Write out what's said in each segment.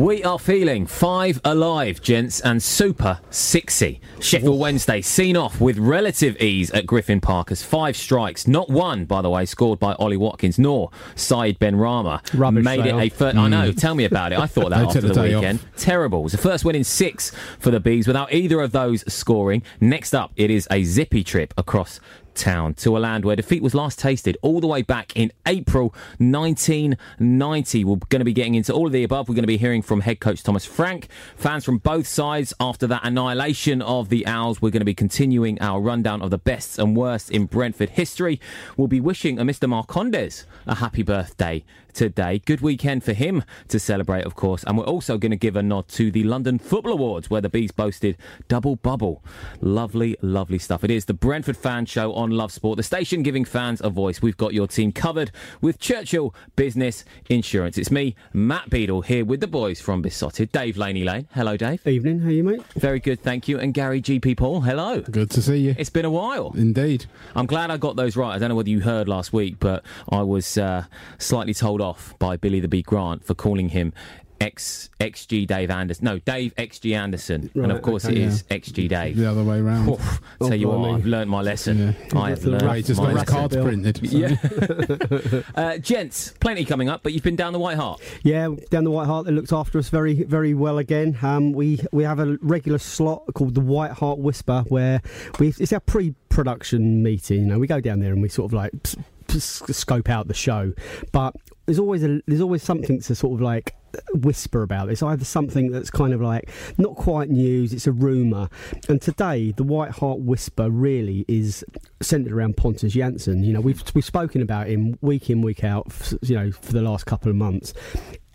We are feeling five alive, gents, and super sixy. Sheffield Wednesday seen off with relative ease at Griffin Park as five strikes, not one, by the way, scored by Ollie Watkins nor Said Benrahma. Rubbish Made it a first. I know. Mm. Tell me about it. I thought that after the, the weekend. off. Terrible. It was the first win in six for the Bees without either of those scoring. Next up, it is a zippy trip across town to a land where defeat was last tasted all the way back in April 1990. We're going to be getting into all of the above. We're going to be hearing from head coach Thomas Frank, fans from both sides after that annihilation of the Owls. We're going to be continuing our rundown of the best and worst in Brentford history. We'll be wishing a Mr. Marcondes a happy birthday today. Good weekend for him to celebrate, of course. And we're also going to give a nod to the London Football Awards, where the Bees boasted double bubble. Lovely, lovely stuff. It is the Brentford Fan Show on Love Sport, the station giving fans a voice. We've got your team covered with Churchill Business Insurance. It's me, Matt Beadle, here with the boys from Beesotted. Dave Laney Lane. Hello, Dave. Evening, how are you, mate? Very good, thank you. And Gary GP Paul. Hello. Good to see you. It's been a while. Indeed. I'm glad I got those right. I don't know whether you heard last week, but I was uh, slightly told off by Billy the Bee Grant for calling him X XG Dave Anderson. No, Dave XG Anderson, and of course okay, it is XG Dave. The other way around. Oof, Oh, tell you what, I've learned my lesson. Yeah. I have learned Right, just my got his lesson. cards Bill. printed. so- Yeah. uh, gents, plenty coming up, but you've been down the White Hart. Yeah, down the White Hart, they looked after us very, very well again. Um, we we have a regular slot called the White Hart Whisper, where we it's our pre-production meeting. You know, we go down there and we sort of like s- s- scope out the show, but there's always a there's always something to sort of like whisper about. It's either something that's kind of like not quite news, it's a rumor. And today, the White Hart Whisper really is centered around Pontus Jansson. You know, we've we've spoken about him week in week out. You know, for the last couple of months.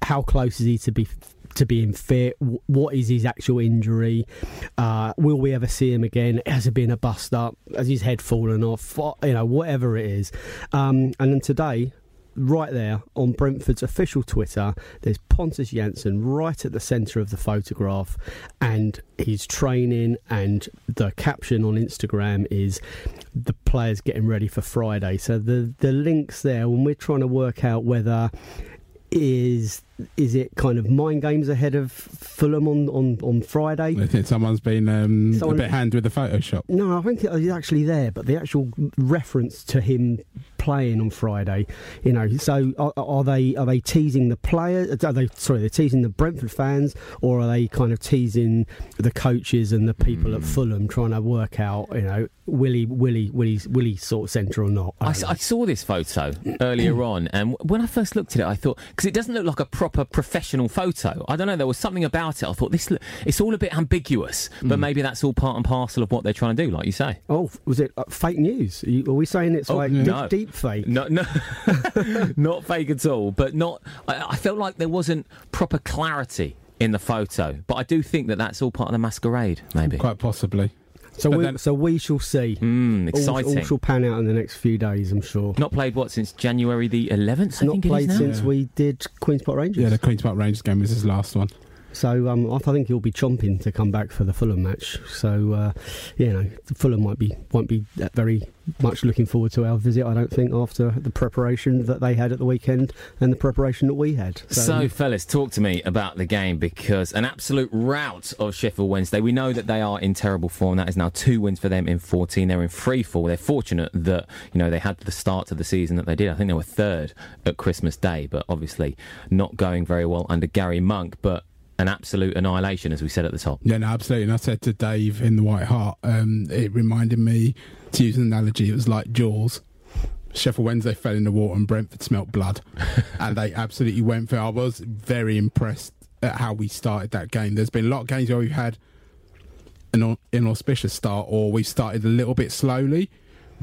How close is he to be? To being fit, what is his actual injury? Uh, will we ever see him again? Has it been a bust up? Has his head fallen off? You know, whatever it is. Um, and then today, right there on Brentford's official Twitter, there's Pontus Jansson right at the centre of the photograph, and he's training. And the caption on Instagram is the players getting ready for Friday. So the the links there when we're trying to work out whether is is it kind of mind games ahead of Fulham on on, on Friday. I think someone's been um, Someone- a bit hand with the Photoshop. No, I think he's actually there, but the actual reference to him playing on Friday, you know. So are, are they are they teasing the players? Are they sorry? They're teasing the Brentford fans, or are they kind of teasing the coaches and the people at Fulham, trying to work out, you know, will he will he will he, will he sort of centre or not? I, don't s- know. I saw this photo earlier on, and when I first looked at it, I thought because it doesn't look like a proper professional photo. I don't know. There was something about it. I thought this. Look, it's all a bit ambiguous, but maybe that's all part and parcel of what they're trying to do, like you say. Oh, was it uh, fake news? Are, you, are we saying it's Oh, like no. deep, deep fake? No, no, not fake at all. But not. I, I felt like there wasn't proper clarity in the photo. But I do think that that's all part of the masquerade. Maybe. Quite possibly. So But we, then- so we shall see. Mm, exciting. All, shall pan out in the next few days, I'm sure. Not played what since January the 11th. I not think it is played now. since we did Queens Park Rangers. Yeah, the Queen's Park Rangers game was his last one. So um, I think he'll be chomping to come back for the Fulham match. So uh, you know, Fulham might be won't be very much looking forward to our visit. I don't think after the preparation that they had at the weekend and the preparation that we had. So, fellas, talk to me about the game because an absolute rout of Sheffield Wednesday. We know that they are in terrible form. That is now two wins for them in 14. They're in free fall. They're fortunate that you know they had the start to the season that they did. I think they were third at Christmas Day, but obviously not going very well under Gary Monk. But an absolute annihilation, as we said at the top. Yeah, no, absolutely. And I said to Dave in the White Hart, um, it reminded me, to use an analogy, it was like Jaws. Sheffield Wednesday fell in the water and Brentford smelt blood. and they absolutely went for it. I was very impressed at how we started that game. There's been a lot of games where we've had an inauspicious start or we started a little bit slowly,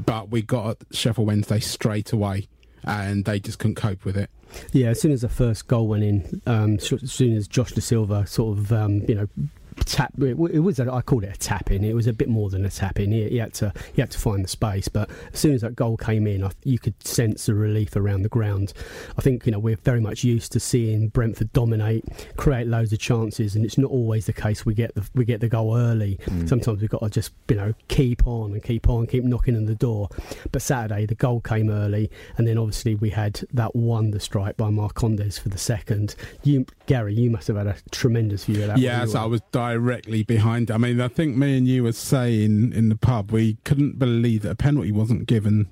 but we got Sheffield Wednesday straight away and they just couldn't cope with it. Yeah, as soon as the first goal went in, um, as soon as Josh Dasilva sort of, um, you know, tap. It, was a, I called it a tap in. It was a bit more than a tap in. He, he, had to he had to find the space. But as soon as that goal came in, I, you could sense the relief around the ground. I think you know we're very much used to seeing Brentford dominate, create loads of chances, and it's not always the case. We get the we get the goal early. Mm. Sometimes we've got to just you know keep on and keep on, keep knocking on the door. But Saturday the goal came early, and then obviously we had that wonder strike by Marcondes for the second. You Gary, you must have had a tremendous view of that. Yeah, so I was directly behind. I mean, I think me and you were saying in the pub we couldn't believe that a penalty wasn't given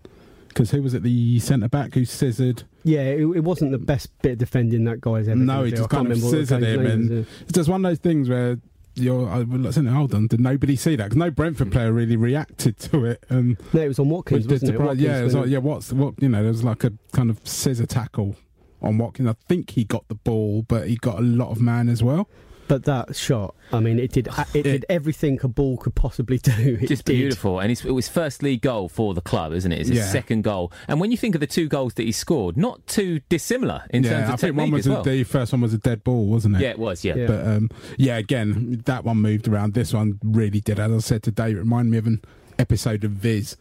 because who was it? The centre back who scissored. Yeah, it, it, wasn't the best bit of defending that guy's ever. No, he just kind of scissored him, and it's just one of those things where you're I was saying, hold on, did nobody see that? Because no Brentford mm. player really reacted to it. And no, it was on Watkins, wasn't it? Watkins yeah, it was like, yeah. What's what? You know, there was like a kind of scissor tackle on Watkins. I think he got the ball, but he got a lot of man as well. But that shot, I mean, it did it, did everything a ball could possibly do. It just did. beautiful, and it was first league goal for the club, isn't it? It's his yeah. second goal, and when you think of the two goals that he scored, not too dissimilar in yeah, terms of I think one was well. the first one was a dead ball, wasn't it? Yeah, it was. Yeah, yeah. but um, yeah, again, that one moved around. This one really did. As I said today, it reminded me of an episode of Viz.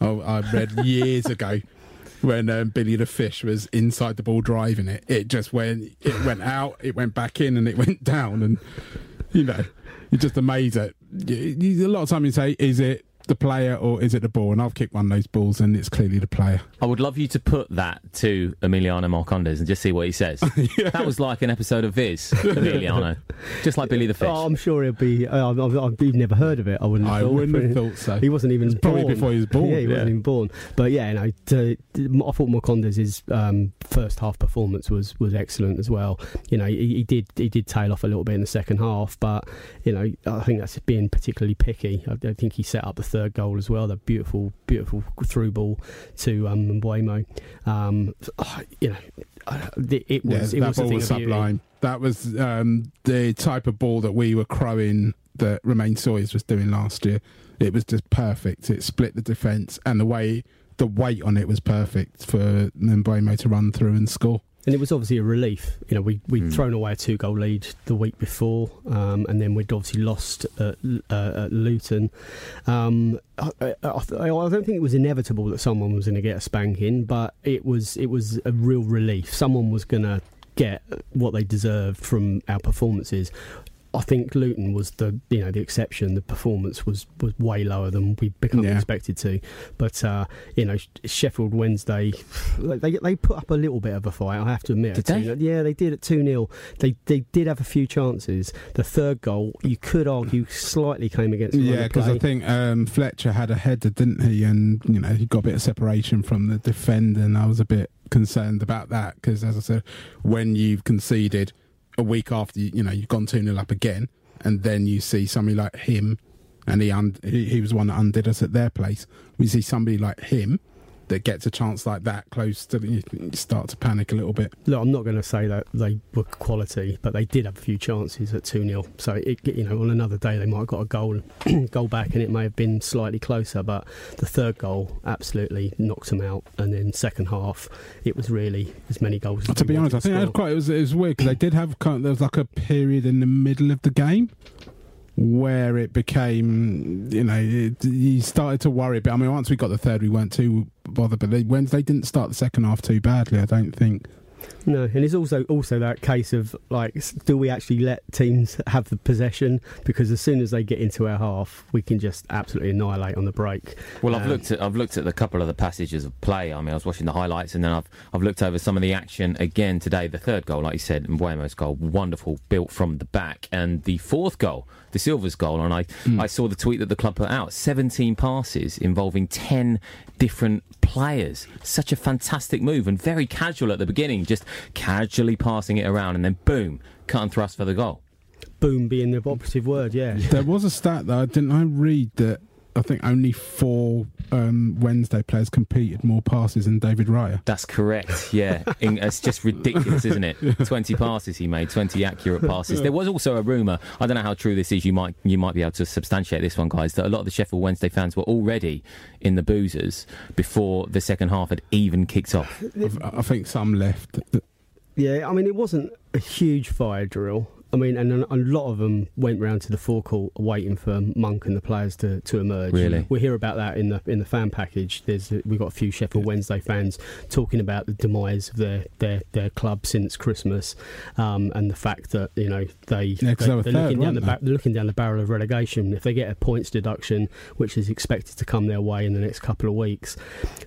Oh, I read years ago when um, Billy the Fish was inside the ball driving it. It just went, it went out, it went back in, and it went down. And you know, you're just amazed at. A lot of time you say, "Is it the player or is it the ball? And I've kicked one of those balls and it's clearly the player. I would love you to put that to Emiliano Marcondes and just see what he says. yeah. That was like an episode of Viz, Emiliano. just like Billy the Fish. Oh, I'm sure he'll be. Uh, I've, I've, I've, never heard of it. I wouldn't have, I thought. Wouldn't have thought so. He wasn't even Probably before he was born. Yeah, he yeah. wasn't even born. But yeah, you know, to, to, I thought Marcondes' um, first half performance was, was excellent as well. You know, he, he, did he did tail off a little bit in the second half, but you know, I think that's being particularly picky. I, I think he set up the third goal as well. The beautiful, beautiful through ball to um, Mbeumo. Um, you know, it was yeah, it was ball was sublime. That was um, the type of ball that we were crowing that Romaine Sawyers was doing last year. It was just perfect. It split the defence, and the way the weight on it was perfect for Mbeumo to run through and score. And it was obviously a relief. You know, we we'd mm. thrown away a two goal lead the week before, um, and then we'd obviously lost at, uh, at Luton. Um, I, I, I, don't think it was inevitable that someone was going to get a spanking, but it was it was a real relief. Someone was going to get what they deserved from our performances. I think Luton was the you know the exception. The performance was, was way lower than we become yeah. expected to. But uh, you know Sheffield Wednesday, they they put up a little bit of a fight. I have to admit. Did they? Yeah, they did at two 0 They they did have a few chances. The third goal, you could argue, slightly came against. Yeah, because I think um, Fletcher had a header, didn't he? And you know he got a bit of separation from the defender, and I was a bit concerned about that because, as I said, when you've conceded a week after you, know you've gone two 0 up again, and then you see somebody like him, and he, he he was one that undid us at their place. We see somebody like him that gets a chance like that close to you start to panic a little bit. Look, I'm not going to say that they were quality, but they did have a few chances at 2 0. So, it, you know, on another day they might have got a goal, goal back and it may have been slightly closer, but the third goal absolutely knocked them out. And then, second half, it was really as many goals as To be honest, I think was quite, it was, it was weird because they did have there was like a period in the middle of the game where it became, you know, it, you started to worry. But I mean, once we got the third, we weren't too bothered. But they, Wednesday didn't start the second half too badly, I don't think. No, and it's also also that case of like, do we actually let teams have the possession? Because as soon as they get into our half, we can just absolutely annihilate on the break. Well, I've Um, looked at I've looked at a couple of the passages of play. I mean, I was watching the highlights, and then I've I've looked over some of the action again today. The third goal, like you said, Mbeumo's goal, wonderful, built from the back, and the fourth goal, Dasilva's goal, and I I saw the tweet that the club put out: seventeen passes involving ten different players. Such a fantastic move, and very casual at the beginning, just casually passing it around, and then boom, cut and thrust for the goal. Boom being the operative word, yeah. There was a stat though, didn't I read that I think only four um, Wednesday players completed more passes than David Raya. That's correct. Yeah, In, it's just ridiculous, isn't it? Twenty passes he made, twenty accurate passes. There was also a rumor. I don't know how true this is. You might you might be able to substantiate this one, guys. That a lot of the Sheffield Wednesday fans were already in the boozers before the second half had even kicked off. I, I think some left. Yeah, I mean, it wasn't a huge fire drill. I mean, and a, a lot of them went round to the forecourt waiting for Monk and the players to, to emerge. Really? we hear about that in the in the fan package. There's we've got a few Sheffield Wednesday fans talking about the demise of their their, their club since Christmas, um, and the fact that you know they, Yeah, 'cause they were are third, looking down the weren't ba- they're looking down the barrel of relegation. If they get a points deduction, which is expected to come their way in the next couple of weeks,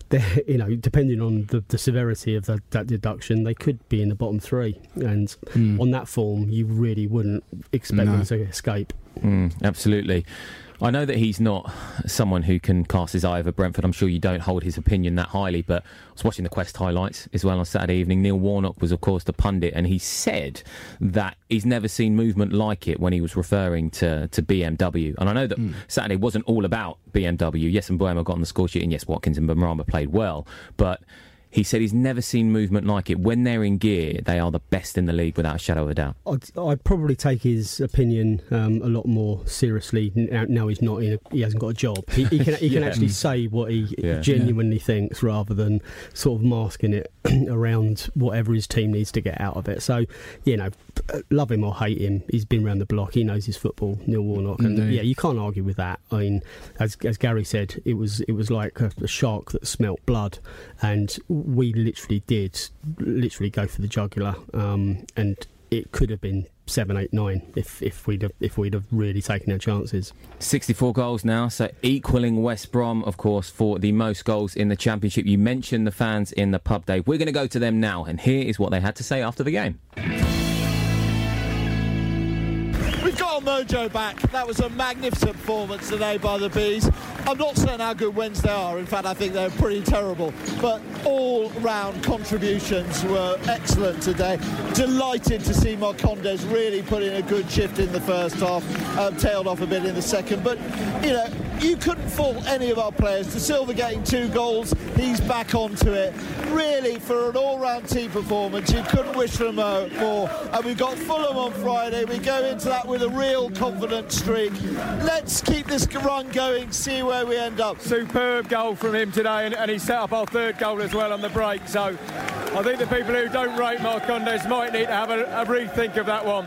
they you know depending on the, the severity of the, that deduction, they could be in the bottom three. And Hmm. on that form, you really wouldn't expect No. them to escape. Mm, absolutely. I know that he's not someone who can cast his eye over Brentford. I'm sure you don't hold his opinion that highly, but I was watching the Quest highlights as well on Saturday evening. Neil Warnock was, of course, the pundit, and he said that he's never seen movement like it when he was referring to, to BMW. And I know that Saturday wasn't all about BMW. Yes, and Mbeumo got on the score sheet, and yes, Watkins and Benrahma played well, but he said he's never seen movement like it. When they're in gear, they are the best in the league without a shadow of a doubt. I'd, I'd probably take his opinion um, a lot more seriously now, now he's not in. A, he hasn't got a job. He, he can he can actually say what he Yeah. genuinely thinks rather than sort of masking it around whatever his team needs to get out of it. So you know, love him or hate him, he's been around the block. He knows his football. Neil Warnock, and Indeed. yeah, you can't argue with that. I mean, as as Gary said, it was it was like a, a shark that smelt blood, and we literally did literally go for the jugular, um, and it could have been seven, eight, nine if if we'd have, if we'd have really taken our chances. 64 goals now, so equaling West Brom, of course, for the most goals in the Championship. You mentioned the fans in the pub day. We're going to go to them now, and here is what they had to say after the game. We've got mojo back. That was a magnificent performance today by the Bees. I'm not certain how good Wednesday are. In fact, I think they're pretty terrible. But all round contributions were excellent today. Delighted to see Marcondes really put in a good shift in the first half, um, tailed off a bit in the second. But, you know, you couldn't fault any of our players. Dasilva getting two goals, he's back onto it. Really, for an all-round team performance, you couldn't wish for mo- more. And we've got Fulham on Friday. We go into that with a real confident streak. Let's keep this run going, see where we end up. superb goal from him today, and, and he set up our third goal as well on the break. So I think the people who don't rate Marcondes might need to have a, a rethink of that one.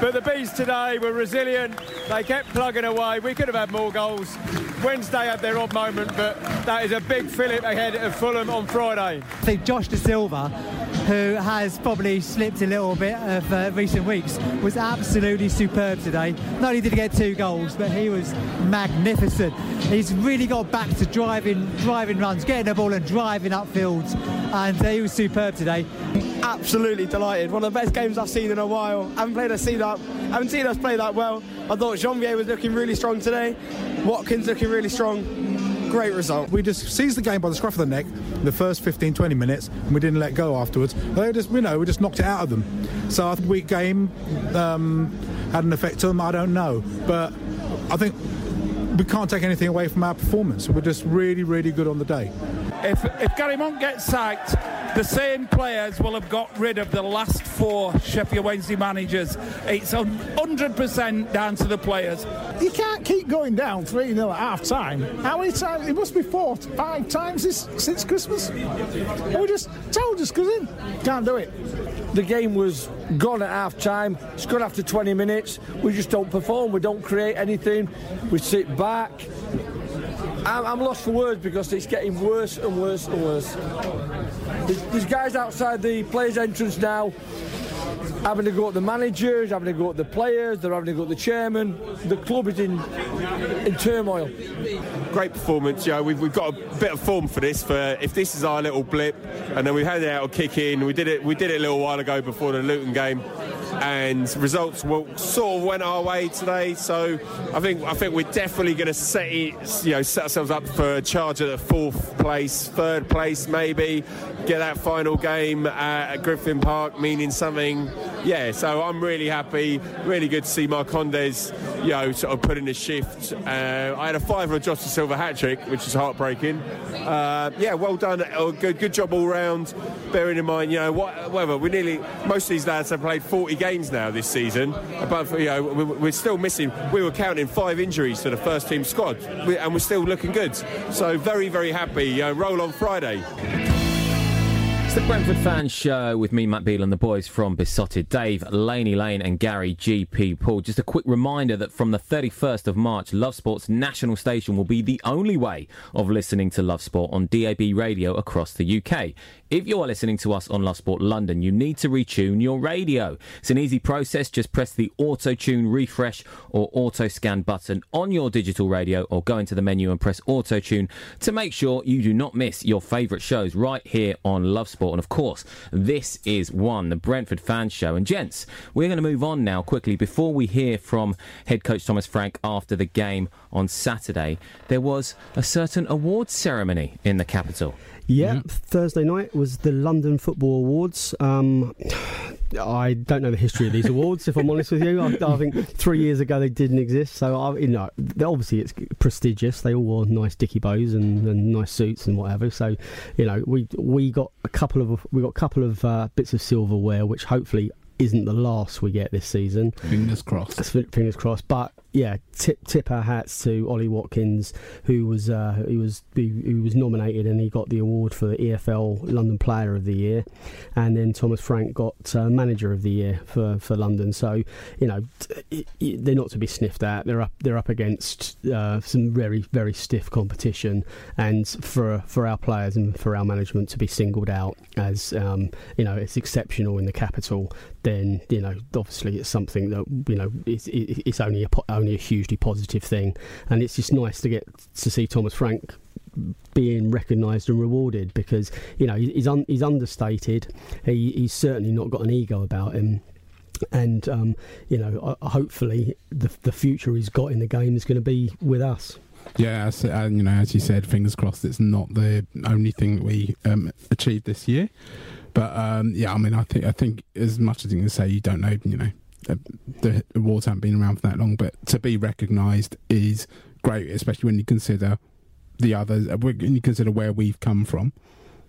But the Bees today were resilient. They kept plugging away. We could have had more goals. Wednesday had their odd moment, but that is a big fillip ahead of Fulham on Friday. I think Josh Dasilva, who has probably slipped a little bit of uh, recent weeks, was absolutely superb today. Not only did he get two goals, but he was magnificent. He's really got back to driving, driving runs, getting the ball and driving upfield, and uh, he was superb today. Absolutely delighted. One of the best games I've seen in a while. I haven't played us see that. I haven't seen us play that well. I thought Janvier was looking really strong today. Watkins looking really strong. Great result. We just seized the game by the scruff of the neck in the first 15, 20 minutes, and we didn't let go afterwards. They just, you know, we just knocked it out of them. So I think weak game um, had an effect on them. I don't know, but I think we can't take anything away from our performance. We're just really, really good on the day. If, if Gary Monk gets sacked, the same players will have got rid of the last four Sheffield Wednesday managers. It's a 100% down to the players. You can't keep going down 3 0 at half time. How many times? It must be four, five times this, since Christmas. And we just told us, because in. Can't do it. The game was gone at half time. It's gone after 20 minutes. We just don't perform. We don't create anything. We sit back. I'm, I'm lost for words because it's getting worse and worse and worse. There's, there's guys outside the players' entrance now having to go at the managers, having to go at the players, they're having to go at the chairman. The club is in in turmoil. Great performance, know, we've, we've got a bit of form for this. For if this is our little blip, and then we've had it out kick in. We did it. We did it a little while ago before the Luton game, and results will, sort of went our way today. So I think I think we're definitely going to set it, you know set ourselves up for a charge at the fourth place, third place maybe. Get that final game at Griffin Park, meaning something. Yeah, so I'm really happy. Really good to see Marcondes, you know, sort of put in a shift. Uh, I had a five on Josh Silver hat trick, which is heartbreaking. Uh, yeah, well done. Oh, good, good job all round. Bearing in mind, you know, what, whatever. We nearly most of these lads have played 40 games now this season, but you know, we, we're still missing. We were counting five injuries to the first team squad, and we're still looking good. So very, very happy. Uh, roll on Friday. It's the Brentford Fans Show with me, Matt Beale, and the boys from Beesotted, Dave, Laney Lane, and Gary GP Paul. Just a quick reminder that from the 31st of March, Love Sport's national station will be the only way of listening to Love Sport on DAB radio across the UK. If you are listening to us on Love Sport London, you need to retune your radio. It's an easy process. Just press the auto tune refresh or auto scan button on your digital radio or go into the menu and press auto tune to make sure you do not miss your favourite shows right here on Love Sport. And of course, this is one, the Brentford Fans Show. And gents, we're going to move on now quickly before we hear from head coach Thomas Frank after the game on Saturday. There was a certain awards ceremony in the capital. Yeah, Thursday night was the London Football Awards. Um, I don't know the history of these awards, if I'm honest with you. I, I think three years ago they didn't exist, so I, you know, obviously it's prestigious. They all wore nice dicky bows and, and nice suits and whatever. So, you know, we we got a couple of we got a couple of uh, bits of silverware, which hopefully isn't the last we get this season. Fingers crossed. Fingers crossed. But yeah, tip tip our hats to Ollie Watkins, who was uh, who was who was nominated and he got the award for EFL London Player of the Year, and then Thomas Frank got uh, Manager of the Year for, for London. So you know they're not to be sniffed at. They're up they're up against uh, some very very stiff competition, and for for our players and for our management to be singled out as um, you know it's exceptional in the capital, then you know obviously it's something that you know it's, it's only a only a hugely positive thing, and it's just nice to get to see Thomas Frank being recognised and rewarded because you know he's un, he's understated. He, he's certainly not got an ego about him. And um, you know, hopefully, the the future he's got in the game is going to be with us. Yeah, and you know, as you said, fingers crossed. It's not the only thing that we um, achieved this year, but um, yeah, I mean, I think I think as much as you can say, you don't know, you know, the awards haven't been around for that long, but to be recognised is great, especially when you consider the others, uh, when you consider where we've come from,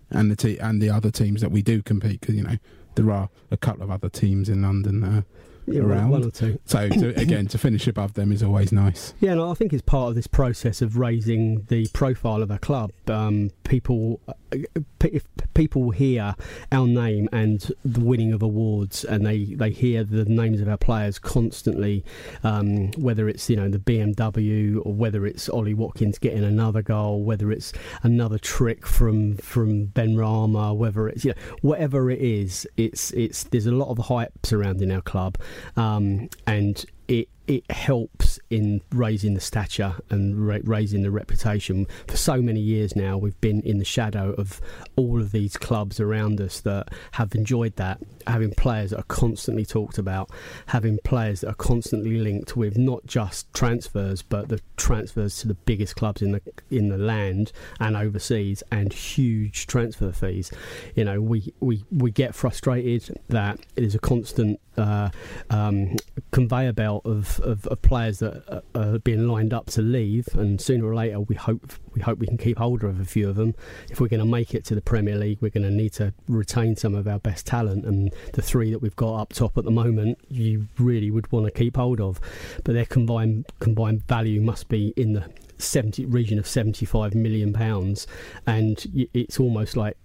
and the te- and the other teams that we do compete. Because you know there are a couple of other teams in London that yeah, around. One or two. So to, again, to finish above them is always nice. Yeah, and I think it's part of this process of raising the profile of a club. Um, people, if people hear our name and the winning of awards, and they, they hear the names of our players constantly, um, whether it's you know the BMW or whether it's Ollie Watkins getting another goal, whether it's another trick from from Benrahma, whether it's you know whatever it is, it's it's there's a lot of hype surrounding our club, um, and it it helps in raising the stature and ra- raising the reputation. For so many years now, we've been in the shadow of all of these clubs around us that have enjoyed that, having players that are constantly talked about, having players that are constantly linked with not just transfers, but the transfers to the biggest clubs in the in the land and overseas, and huge transfer fees. You know, we we, we get frustrated that it is a constant uh, um, conveyor belt of, of, of, players that uh, are being lined up to leave, and sooner or later we hope we hope we can keep hold of a few of them. If we're going to make it to the Premier League, we're going to need to retain some of our best talent, and the three that we've got up top at the moment, you really would want to keep hold of. But their combined combined value must be in the 70 region of 75 million pounds, and it's almost like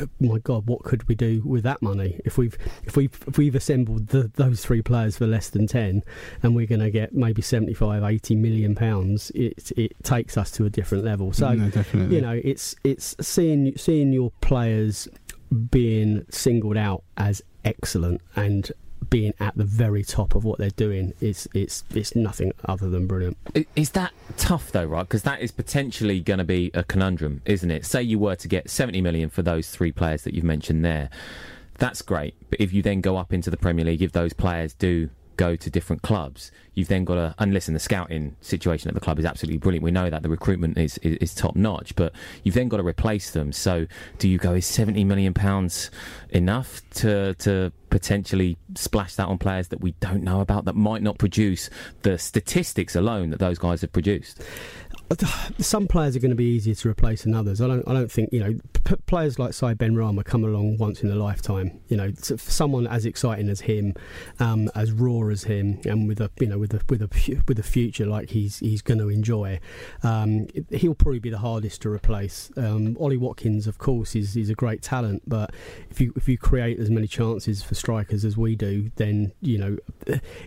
uh, my God, what could we do with that money if we've if we've if we've assembled the, those three players for less than ten, and we're going to get maybe 75, 80 million pounds? It it takes us to a different level. So No, you know, it's it's seeing seeing your players being singled out as excellent and being at the very top of what they're doing is it's it's nothing other than brilliant. Is that tough though, right? Because that is potentially going to be a conundrum, isn't it? Say you were to get 70 million for those three players that you've mentioned there. That's great. But if you then go up into the Premier League, if those players do go to different clubs, you've then got to, and listen, the scouting situation at the club is absolutely brilliant. We know that the recruitment is, is, is top notch, but you've then got to replace them. So do you go, is 70 million pounds enough to, to potentially splash that on players that we don't know about that might not produce the statistics alone that those guys have produced? Some players are going to be easier to replace than others. I don't. I don't think you know p- players like Said Benrahma come along once in a lifetime. You know, someone as exciting as him, um, as raw as him, and with a you know with a with a with a future like he's he's going to enjoy, um, he'll probably be the hardest to replace. Um, Ollie Watkins, of course, is is a great talent, but if you if you create as many chances for strikers as we do, then you know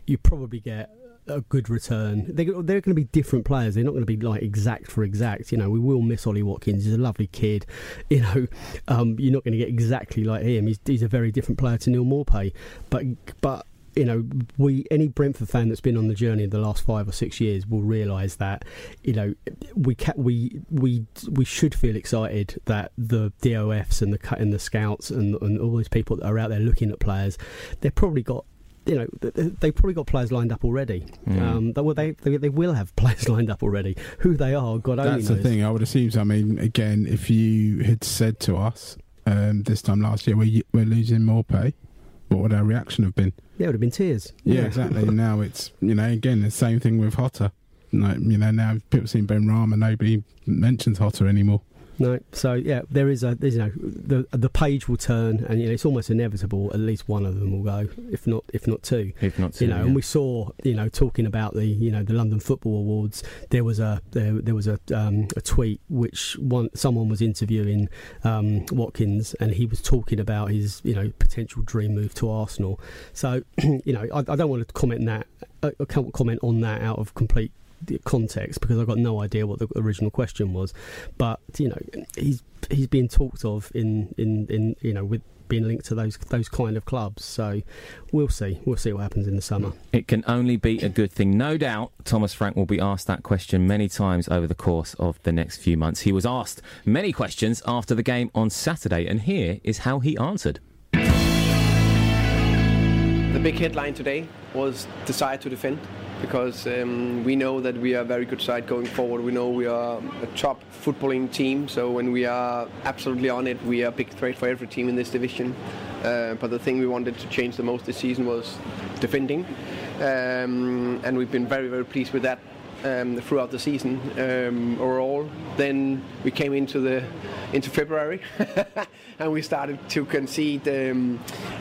you probably get a good return. They, they're going to be different players. They're not going to be like exact for exact. You know, we will miss Ollie Watkins. He's a lovely kid. You know, um, you're not going to get exactly like him. He's, he's a very different player to Neal Maupay. But but you know, we any Brentford fan that's been on the journey in the last five or six years will realise that you know we ca- we we we should feel excited that the DOFs and the cut and the scouts and and all these people that are out there looking at players, they've probably got you know, th- th- they've probably got players lined up already. Um, they, will- they, they will have players lined up already. Who they are, God only That's knows. the thing. I would assume. So, I mean, again, if you had said to us um, this time last year, we're, we're losing Maupay, what would our reaction have been? Yeah, it would have been tears. Yeah, exactly. now it's you know again the same thing with Hotter. Like, you know now people seen Benrahma, nobody mentions Hotter anymore. No, so yeah, there is a there's, you know the the page will turn, and you know it's almost inevitable. At least one of them will go, if not if not two. If not two, you know. yeah. And we saw you know talking about the you know the London Football Awards. There was a there, there was a um, a tweet which one someone was interviewing um, Watkins, and he was talking about his you know potential dream move to Arsenal. So you know I, I don't want to comment that. uh, I can't comment on that out of complete context because I've got no idea what the original question was. But you know, he's he's being talked of in in, in you know with being linked to those those kind of clubs. So we'll see. We'll see what happens in the summer. It can only be a good thing. No doubt Thomas Frank will be asked that question many times over the course of the next few months. He was asked many questions after the game on Saturday, and here is how he answered. The big headline today was desire to defend because um, we know that we are a very good side going forward. We know we are a top footballing team, so when we are absolutely on it, we are a big threat for every team in this division. Uh, but the thing we wanted to change the most this season was defending, um, and we've been very, very pleased with that. Um, throughout the season um, overall. Then we came into the into February and we started to concede um,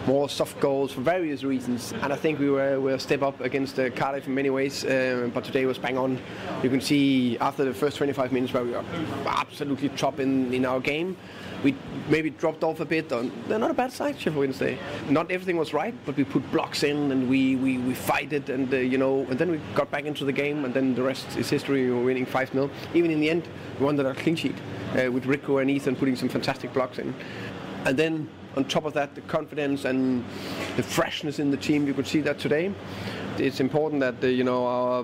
more soft goals for various reasons. And I think we were, were a step up against uh, Cardiff in many ways, um, but today was bang on. You can see after the first 25 minutes where we were absolutely top in, in our game. We maybe dropped off a bit. On, they're not a bad side, Sheffield Wednesday. Not everything was right, but we put blocks in and we we, we fight it, and uh, you know, and then we got back into the game, and then the rest is history. We were winning 5-0. Even in the end, we won that clean sheet uh, with Rico and Ethan putting some fantastic blocks in, and then on top of that, the confidence and the freshness in the team. You could see that today. It's important that uh, you know our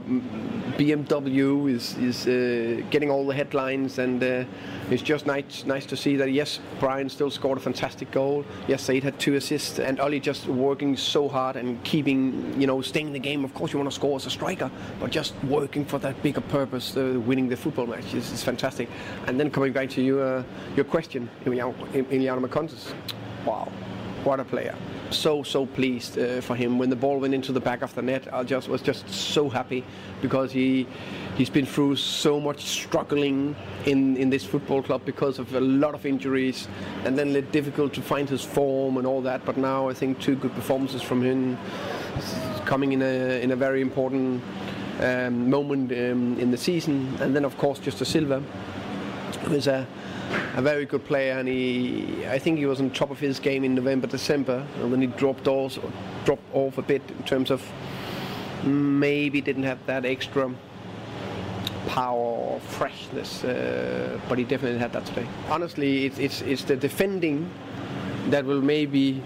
BMW is is uh, getting all the headlines, and uh, it's just nice nice to see that. Yes, Bryan still scored a fantastic goal. Yes, Said had two assists, and Ollie just working so hard and keeping you know staying in the game. Of course, you want to score as a striker, but just working for that bigger purpose, winning the football match is, is fantastic. And then coming back to you, your question, Emiliano, Emiliano Marcondes. Wow, what a player! So so pleased uh, for him when the ball went into the back of the net. I just was just so happy because he he's been through so much struggling in in this football club because of a lot of injuries, and then it's difficult to find his form and all that. But now I think two good performances from him, coming in a in a very important um, moment um, in the season, and then of course Josh Dasilva, who is a a very good player, and he, I think he was on top of his game in November, December, and then he dropped off, dropped off a bit in terms of maybe didn't have that extra power or freshness, uh, but he definitely had that today. Honestly, it's, it's, it's the defending that will maybe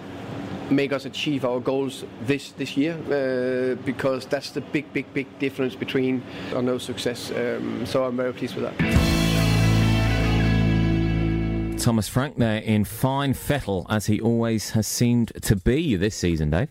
make us achieve our goals this this year uh, because that's the big big big difference between or no success um, so I'm very pleased with that Thomas Frank there in fine fettle, as he always has seemed to be this season, Dave.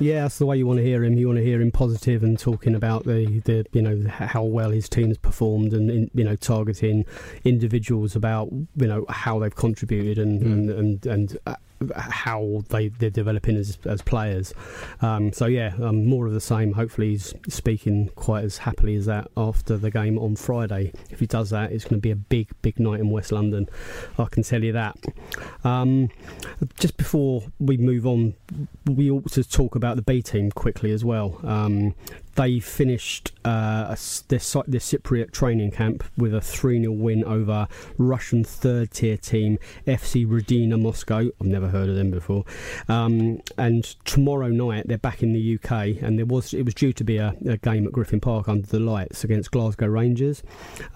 Yeah, that's the way you want to hear him. You want to hear him positive and talking about the, the you know how well his team's performed and you know targeting individuals about you know how they've contributed and mm. and and, and uh, how they they're developing as as players. Um, so yeah, um, more of the same. Hopefully, he's speaking quite as happily as that after the game on Friday. If he does that, it's going to be a big big night in West London. I can tell you that. Um, just before we move on, we ought to talk about the B team quickly as well. They finished uh, their, their Cypriot training camp with a 3 0 win over Russian third tier team FC Rodina Moscow. I've never heard of them before. Um, and tomorrow night they're back in the UK, and there was it was due to be a, a game at Griffin Park under the lights against Glasgow Rangers,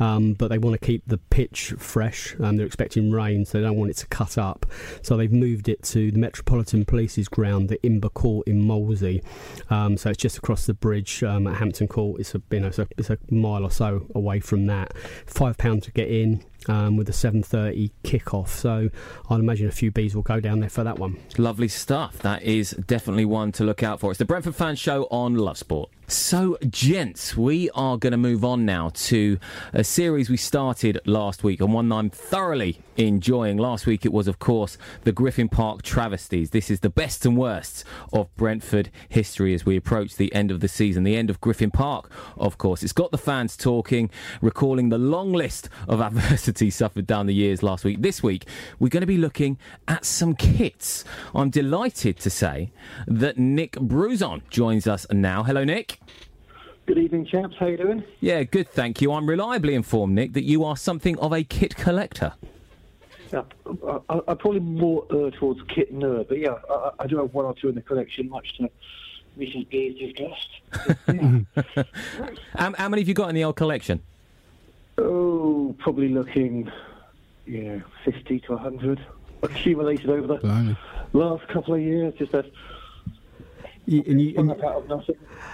um, but they want to keep the pitch fresh. Um, they're expecting rain, so they don't want it to cut up. So they've moved it to the Metropolitan Police's ground, the Imber Court in Molesey. Um, so it's just across the bridge um, at Hampton Court. It's a you know it's a, it's a mile or so away from that. Five pounds to get in. Um, with a 7.30 kick-off so I'd imagine a few bees will go down there for that one lovely stuff that is definitely one to look out for it's the Brentford fan show on Love Sport so, gents, we are going to move on now to a series we started last week and one I'm thoroughly enjoying. Last week it was, of course, the Griffin Park travesties. This is the best and worst of Brentford history as we approach the end of the season, the end of Griffin Park, of course. It's got the fans talking, recalling the long list of adversity suffered down the years last week. This week, we're going to be looking at some kits. I'm delighted to say that Nick Bruzon joins us now. Hello, Nick. Good evening, chaps. How you doing? Yeah, good, thank you. I'm reliably informed, Nick, that you are something of a kit collector. Yeah, I, I, I probably more uh, towards kit nerd, but yeah, I, I, do have one or two in the collection, much to Mrs. B's disgust. how, how many have you got in the old collection? Oh, probably looking, yeah, 50 to 100 accumulated over the Blimey. last couple of years. Just a you, and you, and,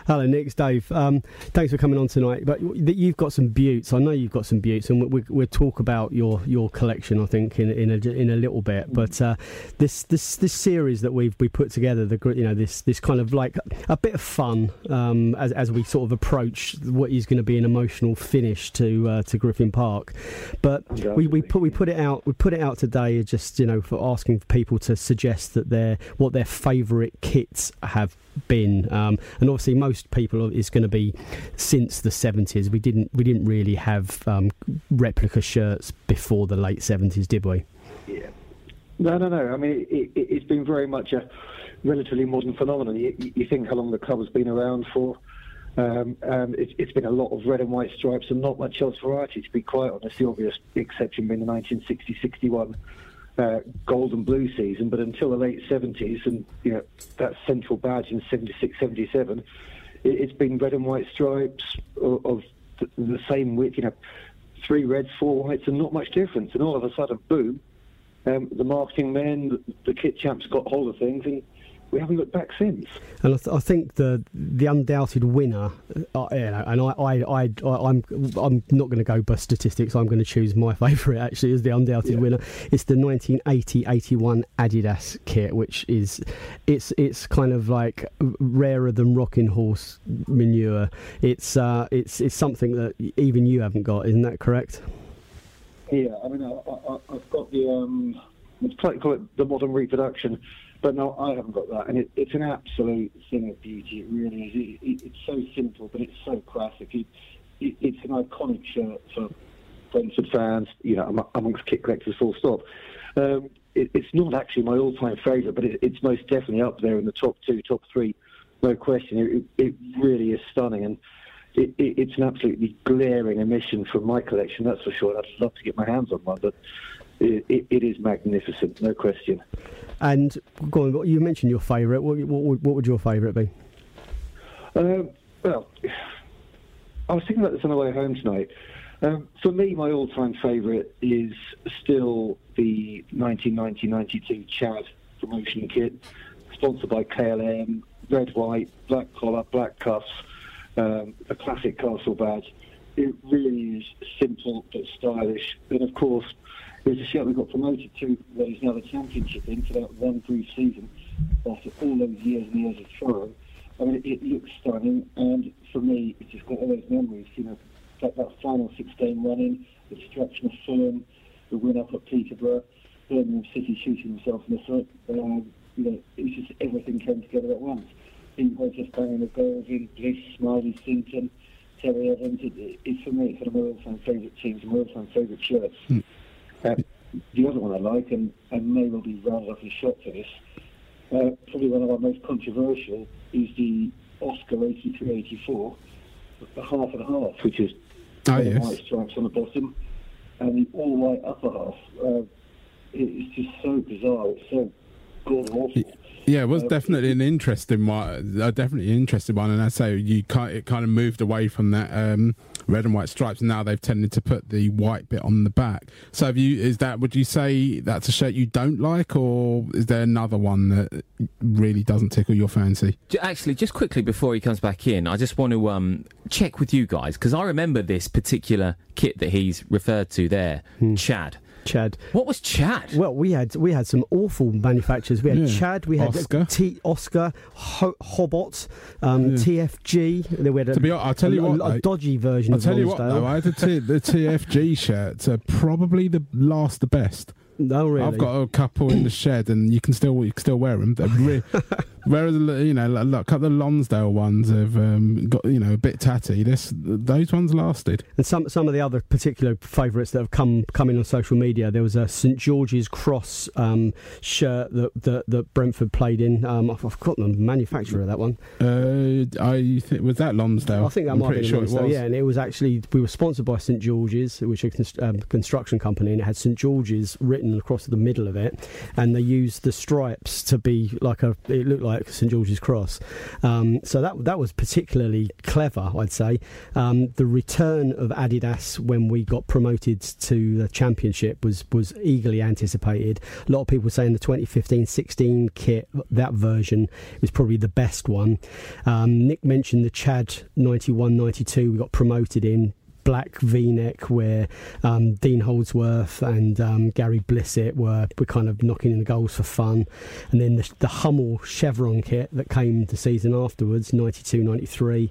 hello, Nick. It's Dave. Um, thanks for coming on tonight. But you've got some buttes. I know you've got some buttes, and we, will talk about your, your collection. I think in in a, in a little bit. But uh, this this this series that we've we put together, the you know this this kind of like a bit of fun um, as as we sort of approach what is going to be an emotional finish to uh, to Griffin Park. But we, we put we put it out we put it out today just you know for asking people to suggest that their what their favourite kits have been, um, and obviously most people is going to be since the seventies. We didn't we didn't really have um, replica shirts before the late seventies, did we? Yeah. No, no, no. I mean, it, it, it's been very much a relatively modern phenomenon. You, you think how long the club has been around for. Um, it, has been a lot of red and white stripes and not much else variety, to be quite honest. The obvious exception being the 1960 61 uh, gold and blue season, but until the late 70s and you know that central badge in 76, 77, it, has been red and white stripes of, of the, the, same width, you know, three reds, four whites, and not much difference. And all of a sudden, boom, um, the marketing men, the, the kit champs got hold of things and we haven't looked back since. And I, th- I think the the undoubted winner, uh, you know, and I, I, I, I am I'm, I'm not going to go by statistics. I'm going to choose my favourite actually as the undoubted yeah. winner. It's the 1980-81 Adidas kit, which is it's it's kind of like rarer than rocking horse manure. It's uh, it's it's something that even you haven't got, isn't that correct? Yeah, I mean, I, have got the um, quite call it the modern reproduction but no, I haven't got that, and it, it's an absolute thing of beauty. It really is. It, it, it's so simple, but it's so classic. it's an iconic shirt for Brentford fans, you know, amongst kit collectors, full stop. Um, it's not actually my all-time favourite, but it's most definitely up there in the top two, top three, no question. It, really is stunning, and it's an absolutely glaring omission from my collection, that's for sure. I'd love to get my hands on one, but it, it, it is magnificent, no question. And go on, you mentioned your favourite. What, what, would- what would your favourite be? Um, well, I was thinking about this on the way home tonight. Um, for me, my all-time favourite is still the 1990-92 Chad promotion kit, sponsored by KLM, red, white, black collar, black cuffs, um, a classic castle badge. It really is simple but stylish. And of course, it was a shirt we got promoted to what is now the championship in for that one brief season after all those years and years of trying. I mean, it, it looks stunning, and for me, it's just got all those memories. You know, that, that final 16 running, the destruction of Fulham, the win up at Peterborough, Birmingham City shooting himself in the foot. Um, you know, it's just everything came together at once. Pete Hodges banging the goals in, Bliss, Smillie, Sinton, Terry Evans. It, it, it's for me, it's one of my all-time favourite teams my all-time favourite shirts. Uh, the other one I like, and, and may well be rounded off his shot for this, uh, probably one of our most controversial, is the Oscar 83-84, the half and half, which is and yes. white stripes on the bottom, and the all-white upper half. Uh, it, it's just so bizarre. It's so god awful. Yeah, it was definitely an interesting one. Uh, definitely an interesting one, and I say you kind it kind of moved away from that um, red and white stripes. And now they've tended to put the white bit on the back. So, have you? Is that? Would you say that's a shirt you don't like, or is there another one that really doesn't tickle your fancy? Actually, just quickly before he comes back in, I just want to um, check with you guys because I remember this particular kit that he's referred to there, Chad. Chad. What was Chad? Well, we had we had some awful manufacturers. We had Yeah. Chad, we had Oscar. T Oscar, Ho- Hobott, um, Yeah. TFG. Then we had a, To be honest, I'll tell a, you what, a, a mate. dodgy version I'll tell you what, though, I had the, T- the TFG shirts are probably the last the best. No, really. I've got a couple in the shed, and you can still you can still wear them. Re- whereas you know, like, a couple of Lonsdale ones have um, got you know a bit tatty. This those ones lasted. And some some of the other particular favourites that have come come in on social media. There was a St George's Cross um, shirt that, that that Brentford played in. Um, I've, I've forgotten the manufacturer of that one. Uh, I think was that Lonsdale. I think that I'm might be sure was. Yeah, and it was actually we were sponsored by St George's, which is a um, construction company, and it had St George's written across the middle of it, and they used the stripes to be like a. It looked like St George's Cross, um, so that that was particularly clever, I'd say. Um, the return of Adidas when we got promoted to the championship was was eagerly anticipated. A lot of people saying the 2015-16 kit, that version, was probably the best one. Um, Nick mentioned the Chad 91-92 we got promoted in black V-neck where um, Dean Holdsworth and um, Gary Blissett were, were kind of knocking in the goals for fun. And then the, the Hummel chevron kit that came the season afterwards 92-93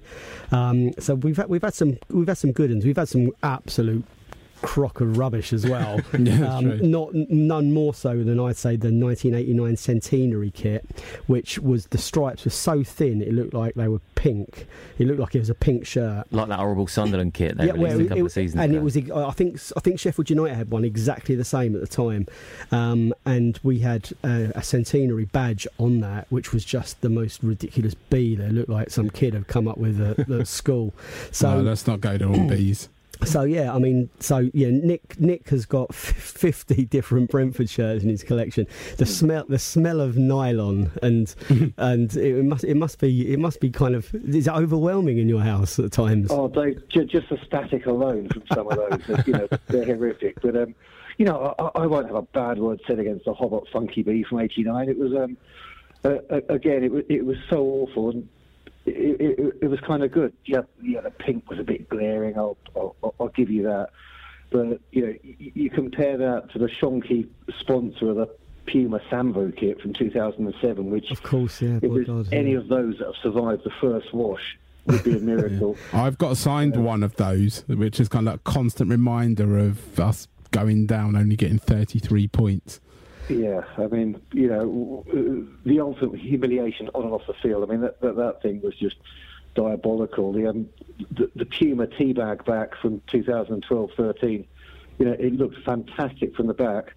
um, so we've had, we've had some we've had some good ones. We've had some absolute crock of rubbish as well. Yeah, um, true. not none more so than I'd say the 1989 centenary kit, which was the stripes were so thin it looked like they were pink. It looked like it was a pink shirt. Like that horrible Sunderland kit they released well, a couple it- of seasons and ago. it was. I think I think Sheffield United had one exactly the same at the time, um, and we had uh, a centenary badge on that, which was just the most ridiculous bee. They looked like some kid had come up with at at school. So no, let's not go to all bees. So yeah, I mean, so yeah, Nick Nick has got fifty different Brentford shirts in his collection. The smell, the smell of nylon, and and it must it must be it must be kind of is overwhelming in your house at times? Oh, ju- just the static alone from some of those, you know, they're horrific. But um, you know, I, I won't have a bad word said against the Hobott Funky Bee from '89. It was um, uh, again, it was it was so awful, and it, it, it was kind of good. Yeah, yeah, the pink was a bit glaring. I'll I'll, I'll give you that. But you know, you, you compare that to the shonky sponsor of the Puma Samvo kit from 2007, which of course, yeah, if there's God, any yeah. of those that have survived the first wash would be a miracle. I've got a signed one of those, which is kind of like a constant reminder of us going down, only getting 33 points. Yeah, I mean, you know, the ultimate humiliation on and off the field. I mean, that that, that thing was just diabolical. The, um, the the Puma teabag back from 2012-13, you know, it looked fantastic from the back,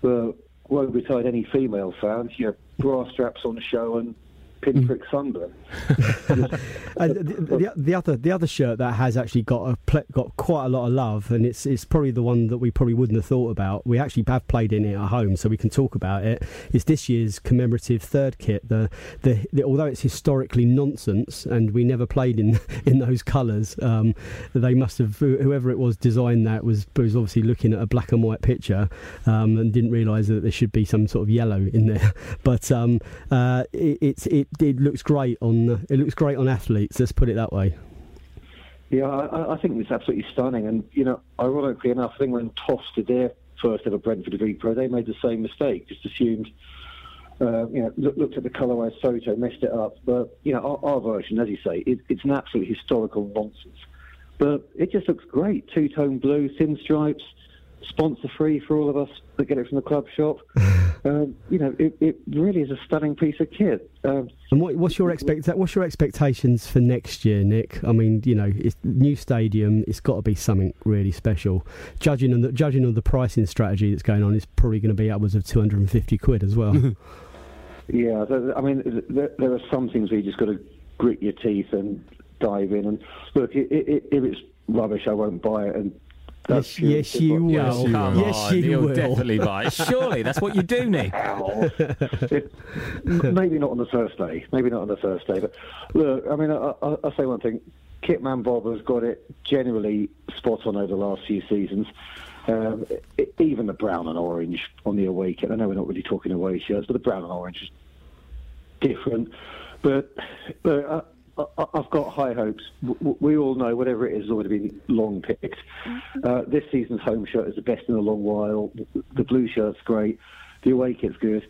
but won't retard any female fans. You know, bra straps on the show and pinprick sunburn. And the, the, the other the other shirt that has actually got a got quite a lot of love, and it's it's probably the one that we probably wouldn't have thought about. We actually have played in it at home, so we can talk about it. it. Is this year's commemorative third kit? The, the, the although it's historically nonsense, and we never played in in those colours, um, they must have whoever it was designed that was was obviously looking at a black and white picture um, and didn't realise that there should be some sort of yellow in there. But um, uh, it, it's it, it looks great on it looks great on athletes. Let's put it that way. Yeah, I, I think it's absolutely stunning. And, you know, ironically enough, I think when TOFFS did their first ever Brentford V Pro, they made the same mistake, just assumed, uh, you know, look, looked at the colourwise photo, messed it up. But, you know, our, our version, as you say, it, it's an absolute historical nonsense. But it just looks great. Two tone blue, thin stripes, sponsor free for all of us that get it from the club shop. um, you know, it, it really is a stunning piece of kit. Um, And what, what's your expect What's your expectations for next year, Nick? I mean, you know, it's new stadium. It's got to be something really special. Judging on the judging on the pricing strategy that's going on, it's probably going to be upwards of two hundred and fifty quid as well. Yeah, I mean, there, there are some things where you just got to grit your teeth and dive in. And look, if it's rubbish, I won't buy it. And that's yes, yes, you will. Yes, you Come will. Yes, on, you you'll will. definitely buy it. Surely, that's what you do, Nick. It- maybe not on the first day. Maybe not on the first day. But look, I mean, I, I, I'll say one thing. Kitman Bob has got it generally spot on over the last few seasons. Um, i even the brown and orange on the away kit. I know we're not really talking away shirts, but the brown and orange is different. But, but uh, I, I've got high hopes. W- w- We all know whatever it is has already been long picked. Uh, this season's home shirt is the best in a long while. The blue shirt's great. The away kit's good.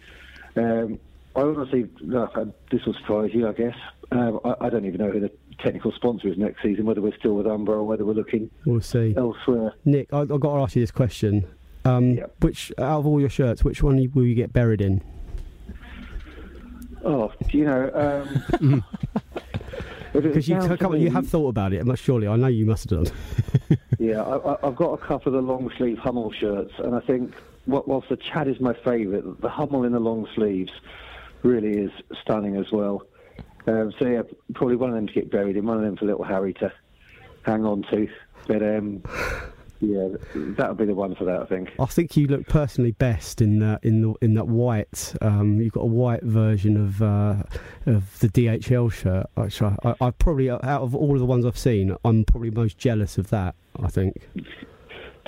Um, I honestly, look, uh, this will surprise you, I guess. Um, I, I don't even know who the technical sponsor is next season, whether we're still with Umbro or whether we're looking We'll see. elsewhere. Nick, I, I've got to ask you this question. Um, Which out of all your shirts, which one will you get buried in? Oh, do you know? Um, if it Because you, sounds come on, you have thought about it, surely. I know you must have done. Yeah, I, I- I've got a couple of the long sleeve Hummel shirts, and I think whilst the Chad is my favourite, the Hummel in the long sleeves really is stunning as well. Um, so yeah, probably one of them to get buried in, one of them for little Harry to hang on to. But um, yeah, that would be the one for that, I think. I think you look personally best in that in the in that white. Um, you've got a white version of uh, of the DHL shirt. Which I, I, probably out of all of the ones I've seen, I'm probably most jealous of that. I think.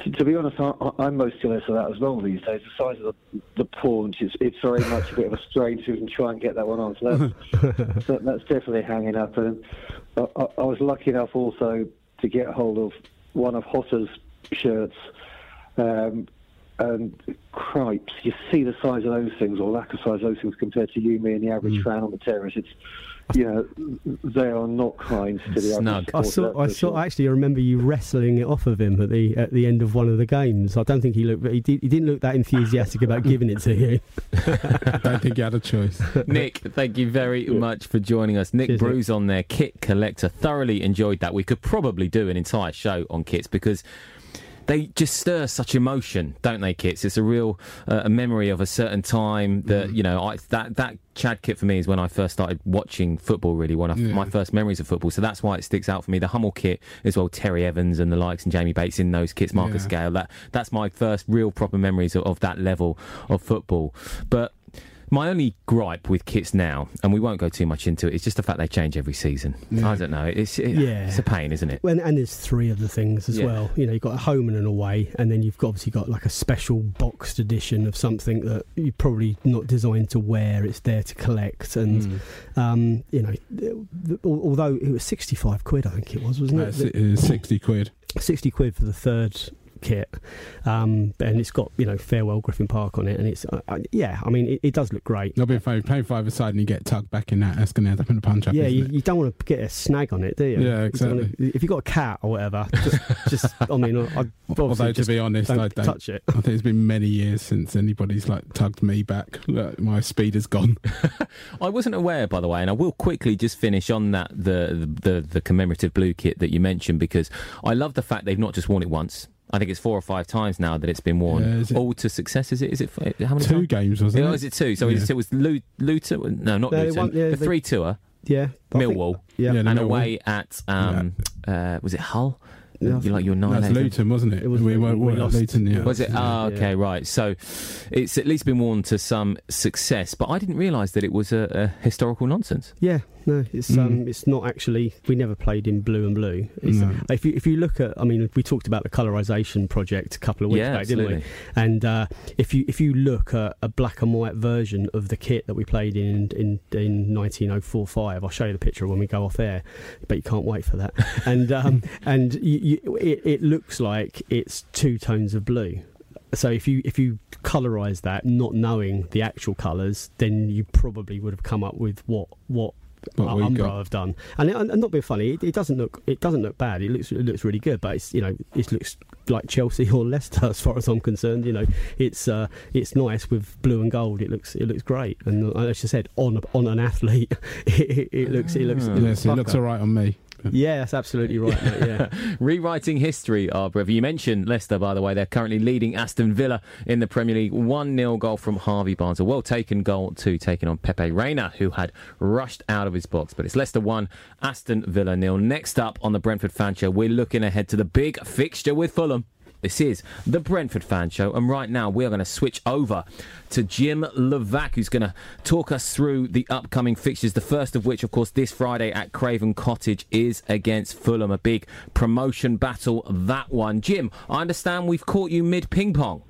To, to be honest, I, I'm most jealous of that as well these days. The size of the, the paunch is it's very much a bit of a strain to even try and get that one on. So that's, so that's definitely hanging up. And I, I, I was lucky enough also to get hold of one of Hotter's shirts. Um, and cripes, you see the size of those things, or lack of size of those things compared to you, me, and the average fan on the terrace. It's, you know, they are not kind to the average. I saw. that's I saw. sure. Actually, I remember you wrestling it off of him at the at the end of one of the games. I don't think he looked. He, did, he didn't look that enthusiastic about giving it to you. I don't think he had a choice. Nick, thank you very much for joining us. Nick Cheers, Nick. Bruzon there, kit collector. Thoroughly enjoyed that. We could probably do an entire show on kits because they just stir such emotion, don't they, kits? It's a real uh, a memory of a certain time that you know. I, that that Chad kit for me is when I first started watching football. Really, one of Yeah. my first memories of football. So that's why it sticks out for me. The Hummel kit as well, Terry Evans and the likes, and Jamie Bates in those kits, Marcus Yeah. Gayle. That that's my first real proper memories of, of that level of football. But my only gripe with kits now, and we won't go too much into it, is just the fact they change every season. I don't know. It's it, Yeah. it's a pain, isn't it? When, and there's three of the things as Yeah. well. You know, you've got a home and an away, and then you've got, obviously got like a special boxed edition of something that you're probably not designed to wear. It's there to collect, and Mm. um, you know, th- th- al- although it was 65 quid, I think it was, wasn't Uh, it? it's- it is 60 quid. 60 quid for the third kit, um, and it's got you know farewell Griffin Park on it, and it's uh, uh, yeah, I mean it, it does look great. There'll be a five, play five aside and you get tugged back in that. That's going to end up in a punch up. Yeah, isn't you, it? you don't want to get a snag on it, do you? Yeah, You wanna- exactly. if you've got a cat or whatever, just, just I mean, I, I Although to be honest, don't I don't touch it. I think it's been many years since anybody's like tugged me back. Look, my speed is gone. I wasn't aware, by the way, and I will quickly just finish on that the the, the commemorative blue kit that you mentioned because I love the fact they've not just worn it once. I think it's four or five times now that it's been worn. Yeah, it- All to success. Is it? Is it? How many? Two times? games, wasn't Oh, it? is it two? So Yeah. it was Lu- Luton. No, not No, they Luton. won- yeah, the they- three tour. Yeah, I think- Millwall. yeah. Yeah, and Millwall. away at um, uh, was it Hull? Yeah, I you like your nine. That's Luton, wasn't it? we were we we lost. Luton, yeah. Was it? Oh, okay, right. So it's at least been worn to some success, but I didn't realise that it was a, a historical nonsense. Yeah, no, it's um, it's not actually. We never played in blue and blue. No. If you if you look at, I mean, we talked about the colorization project a couple of weeks Yeah, back, didn't we? And uh, if you if you look at a black and white version of the kit that we played in in in 1904-5, I'll show you the picture when we go off air, but you can't wait for that. and um, and you, you, it, it looks like it's two tones of blue. So if you if you colorise that, not knowing the actual colours, then you probably would have come up with what what. What we Umbro got. have done, and, and not being funny, it, it doesn't look it doesn't look bad. It looks it looks really good, but it's you know it looks like Chelsea or Leicester as far as I'm concerned. You know, it's uh, it's nice with blue and gold. It looks it looks great, and uh, as I said, on on an athlete, it, it looks it looks it looks, Yes, it looks all right on me. Yeah, that's absolutely right. Mate, yeah. Rewriting history, Arbor. You mentioned Leicester, by the way. They're currently leading Aston Villa in the Premier League. 1 0 goal from Harvey Barnes. A well taken goal, too, taken on Pepe Reina, who had rushed out of his box. But it's Leicester 1, Aston Villa nil. Next up on the Brentford Fan Show, we're looking ahead to the big fixture with Fulham. This is the Brentford Fan Show, and right now we are going to switch over to Jim Levack, who's going to talk us through the upcoming fixtures. The first of which, of course, this Friday at Craven Cottage is against Fulham, a big promotion battle. That one, Jim. I understand we've caught you mid ping pong.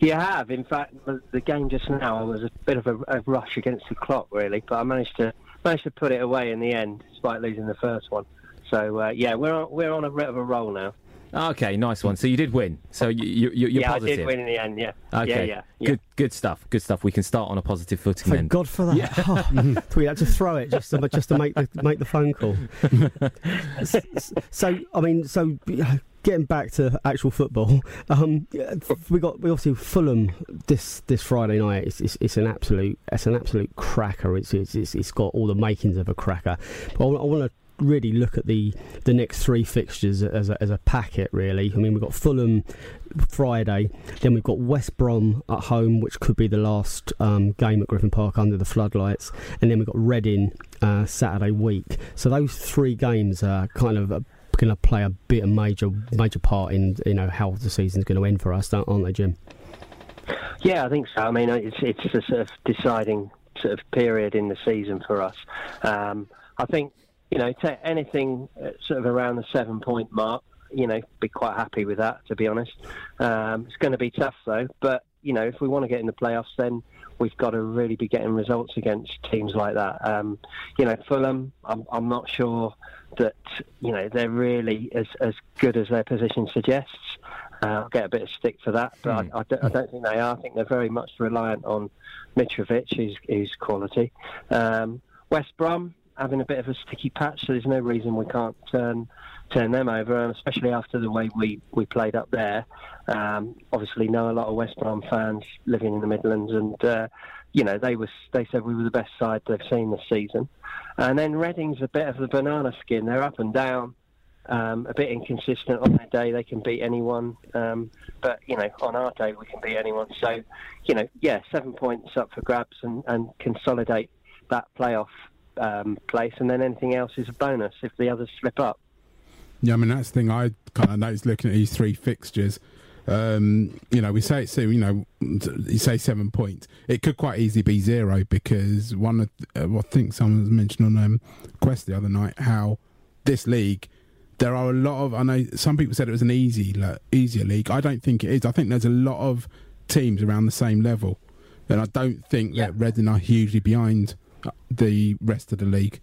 You have. In fact, the, game just now was a bit of a, a rush against the clock, really, but I managed to managed to put it away in the end, despite losing the first one. So uh, yeah, we're on, we're on a bit of a roll now. Okay, nice one. So you did win. So you, you, you, you're yeah, positive. Yeah, I did win in the end. Yeah. Okay. Yeah, yeah, yeah. Good, good stuff. Good stuff. We can start on a positive footing Thank then. God for that. Oh, we had to throw it just to, just to make the make the phone call. S- s- so I mean, so getting back to actual football, um, we got we obviously Fulham this this Friday night. It's, it's, it's an absolute it's an absolute cracker. It's it's, it's it's got all the makings of a cracker. But I, want to really look at the the next three fixtures as a, as a packet really i mean we've got fulham friday then we've got west brom at home which could be the last um, game at griffin park under the floodlights and then we've got reading uh, saturday week so those three games are kind of going to play a bit of major major part in you know how the season's going to end for us aren't they jim Yeah, I think so. I mean, it's it's a sort of deciding sort of period in the season for us. Um, I think you know, ta anything uh, sort of around the seven point mark, you know, be quite happy with that. To be honest, um, it's going to be tough though. But you know, if we want to get in the playoffs, then we've got to really be getting results against teams like that. Um, you know, Fulham, I'm, I'm not sure that you know they're really as as good as their position suggests. Uh, I'll get a bit of stick for that, but I, I, don't, I don't think they are. I think they're very much reliant on Mitrovic, who's, who's quality. Um, West Brom having a bit of a sticky patch, so there's no reason we can't turn turn them over, and especially after the way we, we played up there. Um, obviously, know a lot of West Brom fans living in the Midlands, and uh, you know they was they said we were the best side they've seen this season. And then Reading's a bit of the banana skin; they're up and down. Um, a bit inconsistent on their day. They can beat anyone, um, but you know, on our day we can beat anyone. So, you know, yeah, seven points up for grabs and, and consolidate that playoff um, place, and then anything else is a bonus if the others slip up. Yeah, I mean that's the thing I kind of noticed looking at these three fixtures. Um, you know, we say so. You know, you say seven points. It could quite easily be zero because one. Of, uh, I think someone was mentioned on um, Quest the other night how this league. There are a lot of. I know some people said it was an easy, like, easier league. I don't think it is. I think there's a lot of teams around the same level, and I don't think that Reading are hugely behind the rest of the league.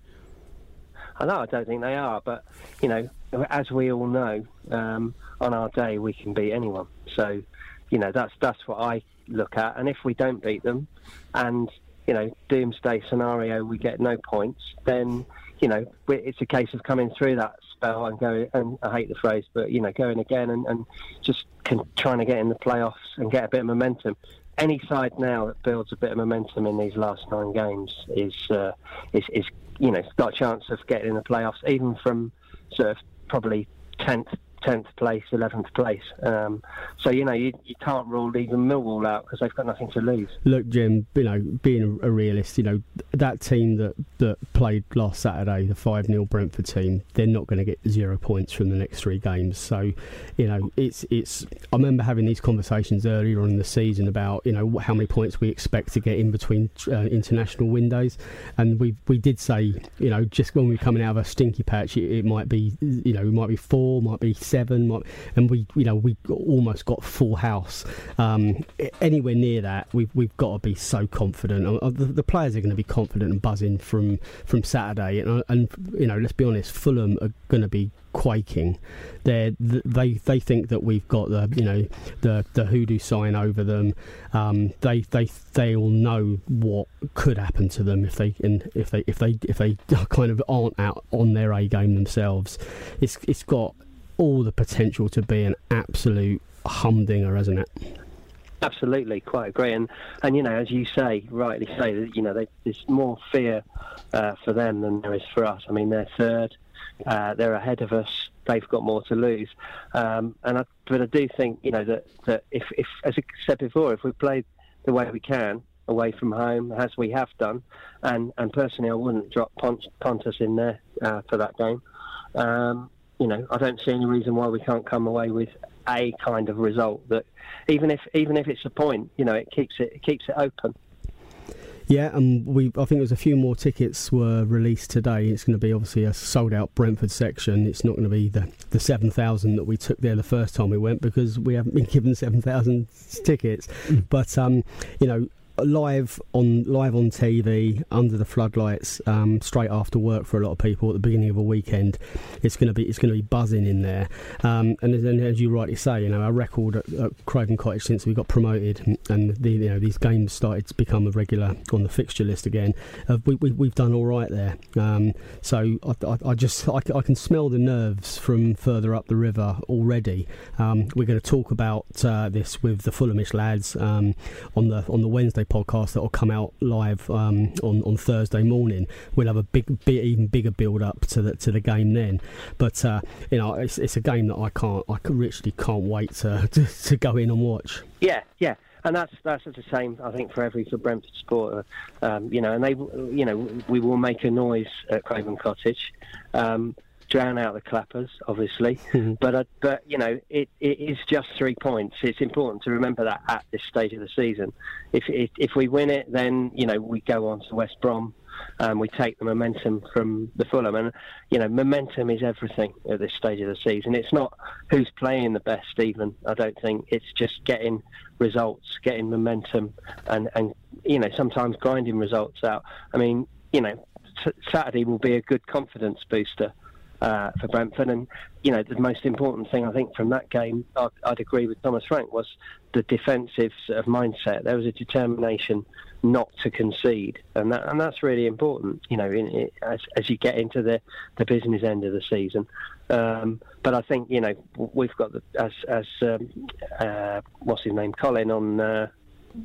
I know I don't think they are, but you know, as we all know, um, on our day we can beat anyone. So, you know, that's that's what I look at. And if we don't beat them, and you know, doomsday scenario, we get no points, then you know, it's a case of coming through that spell and go. And I hate the phrase, but you know, going again and, and just con- trying to get in the playoffs and get a bit of momentum. Any side now that builds a bit of momentum in these last nine games is uh, is, is you know got a chance of getting in the playoffs, even from sort of probably tenth tenth place, eleventh place. Um, so you know you, you can't rule even Millwall out because they've got nothing to lose. Look, Jim, you know, being a, realist, you know, that team that, that played last Saturday, the 5 0 Brentford team, they're not going to get zero points from the next three games. So, you know, it's. it's. I remember having these conversations earlier on in the season about, you know, how many points we expect to get in between uh, international windows. And we we did say, you know, just when we're coming out of a stinky patch, it, it might be, you know, it might be four, might be seven, and we, you know, we almost got full house. Um, anywhere near that, we've we've got to be so confident. Uh, The, the players are going to be confident and buzzing from from Saturday, and, and you know, let's be honest, Fulham are going to be quaking. They they they think that we've got the you know the the hoodoo sign over them. Um, they they they all know what could happen to them if they if they if they if they kind of aren't out on their A game themselves. It's it's got all the potential to be an absolute humdinger, hasn't it? Absolutely, quite agree. And and you know, as you say, rightly say that you know they, there's more fear uh, for them than there is for us. I mean, they're third, uh, they're ahead of us. They've got more to lose. Um, and I, but I do think you know that that if, if as I said before, if we play the way we can away from home as we have done, and and personally, I wouldn't drop Pont- Pontus in there uh, for that game. Um, you know, I don't see any reason why we can't come away with a kind of result that, even if even if it's a point, you know, it keeps it, it keeps it open. Yeah, and we I think there's a few more tickets were released today. It's going to be obviously a sold out Brentford section. It's not going to be the the seven thousand that we took there the first time we went because we haven't been given seven thousand tickets. But um, you know. Live on live on TV under the floodlights, um, straight after work for a lot of people at the beginning of a weekend. It's going to be it's going to be buzzing in there, um, and, as- and as you rightly say, you know our record at, at Craven Cottage since we got promoted and, the, you know these games started to become a regular on the fixture list again. Uh, we, we, we've done all right there, um, so I, I, I just I, I can smell the nerves from further up the river already. Um, we're going to talk about uh, this with the Fulhamish lads um, on the on the Wednesday podcast that will come out live um, on on Thursday morning. We'll have a big, big even bigger build up to the to the game then. But uh, you know, it's, it's a game that I can't I literally can't wait to, to to go in and watch. Yeah, yeah, and that's that's the same. I think for every for Brentford supporter, um, you know, and they, you know, we will make a noise at Craven Cottage, um, drown out the clappers, obviously. but uh, but you know, it, it is just three points. It's important to remember that at this stage of the season. If if, if we win it, then you know we go on to West Brom. and we take the momentum from the Fulham, and you know momentum is everything at this stage of the season. It's not who's playing the best, even. I don't think it's just getting results, getting momentum, and and you know sometimes grinding results out. I mean, you know, Saturday will be a good confidence booster uh, for Brentford. And you know, the most important thing I think from that game, I'd, I'd agree with Thomas Frank, was the defensive sort of mindset. There was a determination not to concede, and that and that's really important. You know, in, in, as as you get into the the business end of the season. Um, but I think you know we've got the, as as um, uh, what's his name, Colin on. Uh,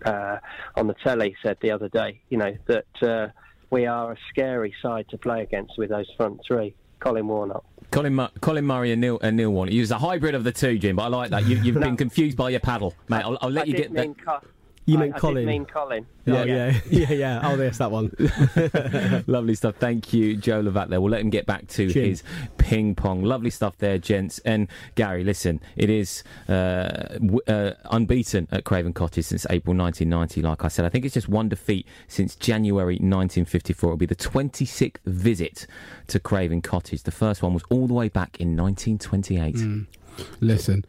uh, on the telly said the other day, you know, that uh, we are a scary side to play against with those front three. Colin Warnock. Colin, Mu- Colin Murray and Neil, and Neil Warnock. He was a hybrid of the two, Jim, but I like that. You, you've been confused by your paddle, mate. I'll, I'll let I you get that. Co- You I, meant I Colin. did mean Colin. Yeah, Oh, yeah, yeah, yeah. Oh, there's that one. Lovely stuff. Thank you, Joe Levack. There, we'll let him get back to Chin. his ping pong. Lovely stuff there, gents. And Gary, listen, it is uh, w- uh, unbeaten at Craven Cottage since April 1990. Like I said, I think it's just one defeat since January 1954. It'll be the 26th visit to Craven Cottage. The first one was all the way back in 1928. Mm. Listen,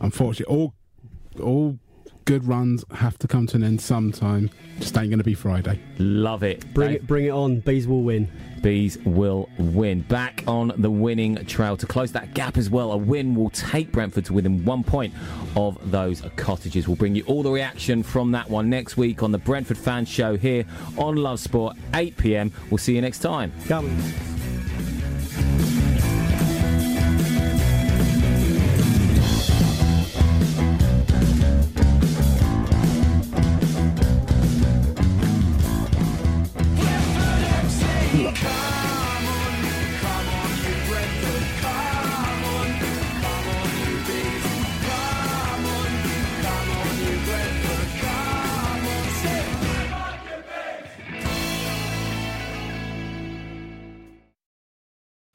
unfortunately, all all good runs have to come to an end sometime. Just ain't going to be Friday. Love it. Bring it, bring it on. Bees will win. Bees will win. Back on the winning trail to close that gap as well. A win will take Brentford to within one point of those cottages. We'll bring you all the reaction from that one next week on the Brentford Fan Show here on Love Sport, 8 pm. We'll see you next time. Come.